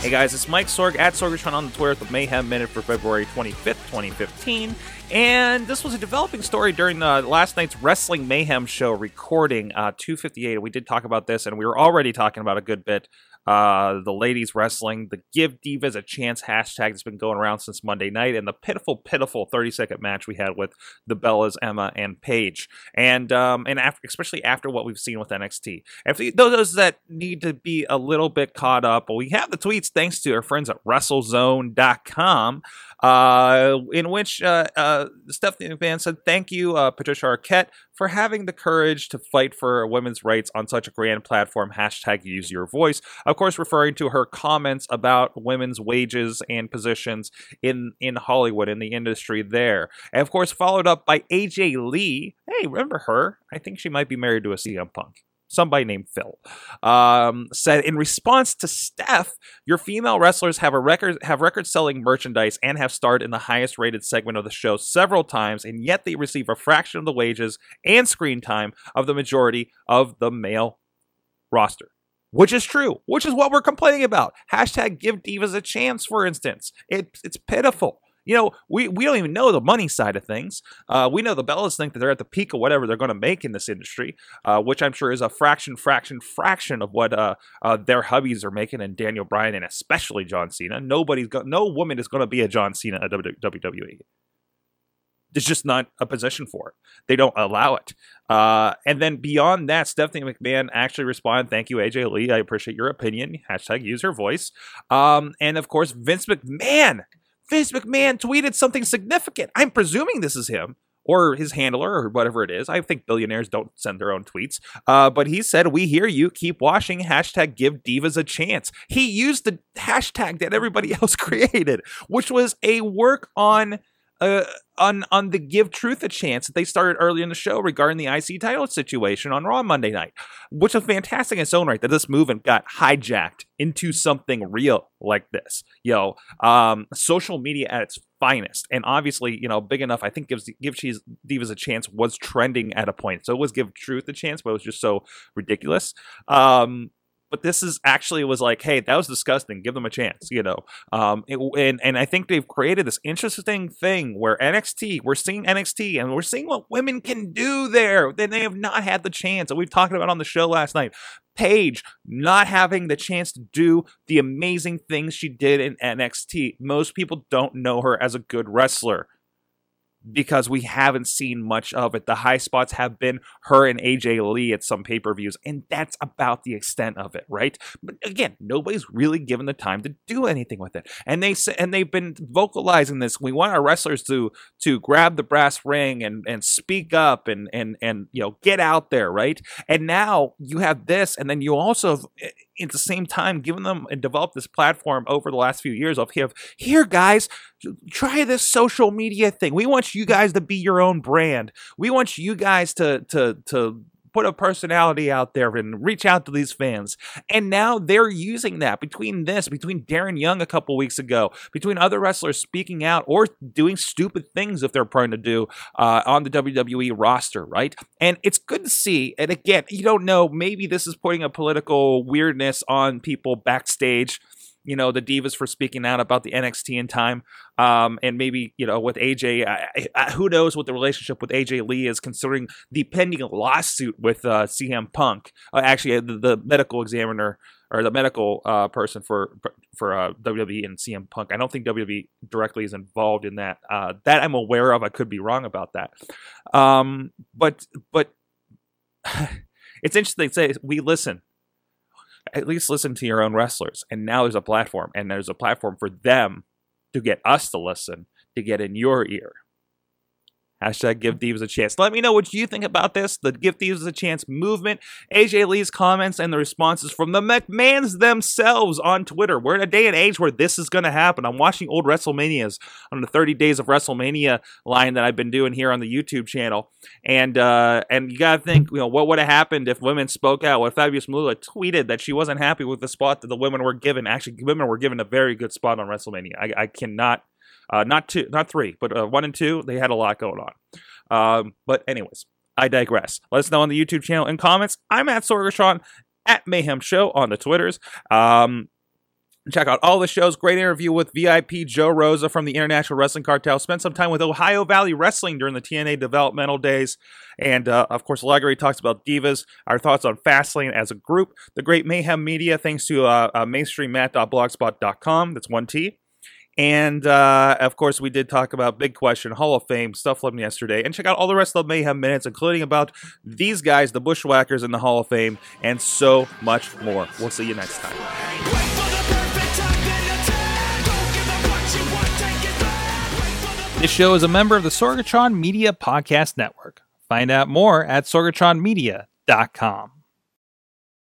Hey guys, it's Mike Sorg at Sorgatron on the Twitter with the Mayhem Minute for February 25th, 2015. And this was a developing story during the last night's Wrestling Mayhem show recording, uh, 258. We did talk about this, and we were already talking about a good bit uh, the ladies wrestling, the Give Divas a Chance hashtag that's been going around since Monday night, and the pitiful, pitiful 30 second match we had with the Bellas, Emma, and Paige. And um, and after, especially after what we've seen with NXT. If those that need to be a little bit caught up, well, we have the tweets thanks to our friends at WrestleZone.com uh, in which uh, uh, Stephanie McMahon said, Thank you, uh, Patricia Arquette, for having the courage to fight for women's rights on such a grand platform. Hashtag use your voice. Of course, referring to her comments about women's wages and positions in, in Hollywood, in the industry there. And of course, followed up by AJ Lee. Hey, remember her? I think she might be married to a CM Punk somebody named Phil, um, said in response to Steph, your female wrestlers have a record have record selling merchandise and have starred in the highest rated segment of the show several times, and yet they receive a fraction of the wages and screen time of the majority of the male roster. Which is true, which is what we're complaining about. Hashtag give divas a chance, for instance. It, it's pitiful. You know, we, we don't even know the money side of things. Uh, we know the Bellas think that they're at the peak of whatever they're going to make in this industry, uh, which I'm sure is a fraction, fraction, fraction of what uh, uh their hubbies are making, and Daniel Bryan and especially John Cena. Nobody's got, no woman is going to be a John Cena at WWE. There's just not a position for it. They don't allow it. Uh, and then beyond that, Stephanie McMahon actually responded, "Thank you, AJ Lee. I appreciate your opinion." Hashtag use her voice. Um, and of course, Vince McMahon Vince McMahon tweeted something significant. I'm presuming this is him or his handler or whatever it is. I think billionaires don't send their own tweets. Uh, but he said, We hear you. Keep watching. Hashtag give divas a chance. He used the hashtag that everybody else created, which was a work on uh, on on the give truth a chance that they started early in the show regarding the IC title situation on Raw Monday night, which was fantastic in its own right that this movement got hijacked into something real like this. Yo, um, social media at its finest, and obviously, you know, big enough. I think gives give Cheese Divas a chance was trending at a point, so it was give truth a chance, but it was just so ridiculous. Um, but this is actually was like, hey, that was disgusting. Give them a chance, you know. Um, it, and and I think they've created this interesting thing where NXT, we're seeing NXT, and we're seeing what women can do there. Then they have not had the chance, and we've talked about on the show last night. Paige not having the chance to do the amazing things she did in NXT. Most people don't know her as a good wrestler because we haven't seen much of it. The high spots have been her and AJ Lee at some pay per views, and that's about the extent of it, right? But again, nobody's really given the time to do anything with it, and they and they've been vocalizing this. We want our wrestlers to to grab the brass ring and and speak up and and and you know get out there, right? And now you have this, and then you also have, eh, at the same time given them and developed this platform over the last few years of here, here guys try this social media thing. We want you guys to be your own brand. We want you guys to to to put a personality out there and reach out to these fans. And now they're using that between this, between Darren Young a couple weeks ago, between other wrestlers speaking out or doing stupid things if they're prone to do uh, on the WWE roster, right? And it's good to see. And again, you don't know, maybe this is putting a political weirdness on people backstage you know the divas for speaking out about the NXT in time, um, and maybe you know with AJ, I, I, who knows what the relationship with AJ Lee is, considering the pending lawsuit with uh, CM Punk. Uh, actually, the, the, medical examiner or the medical uh, person for for uh, WWE and CM Punk. I don't think WWE directly is involved in that. Uh, that I'm aware of. I could be wrong about that. Um, but but it's interesting. to Say we listen at least listen to your own wrestlers. And now there's a platform, and there's a platform for them to get us to listen, to get in your ear. Hashtag give Divas a chance. Let me know what you think about this, the Give Divas a chance movement, AJ Lee's comments, and the responses from the McMahons themselves on Twitter. We're in a day and age where this is going to happen. I'm watching old WrestleManias on the 30 Days of WrestleMania line that I've been doing here on the YouTube channel, and uh, and you got to think, you know, what would have happened if women spoke out? What Fabulous Moolah tweeted that she wasn't happy with the spot that the women were given. Actually, women were given a very good spot on WrestleMania. I, I cannot uh, not two, not three, but uh, one and two. They had a lot going on. Um, but anyways, I digress. Let us know on the YouTube channel in comments. I'm at Sorgatron at Mayhem Show on the Twitters. Um, Check out all the shows. Great interview with VIP Joe Rosa from the International Wrestling Cartel. Spent some time with Ohio Valley Wrestling during the TNA developmental days. And uh, of course, Lagery talks about Divas, our thoughts on Fastlane as a group, the great Mayhem Media, thanks to uh, uh, mainstreammat.blogspot.com. That's one T. And uh, of course, we did talk about Big Question, Hall of Fame, stuff from yesterday. And check out all the rest of the Mayhem Minutes, including about these guys, the Bushwhackers in the Hall of Fame, and so much more. We'll see you next time. This show is a member of the Sorgatron Media Podcast Network. Find out more at sorgatronmedia.com.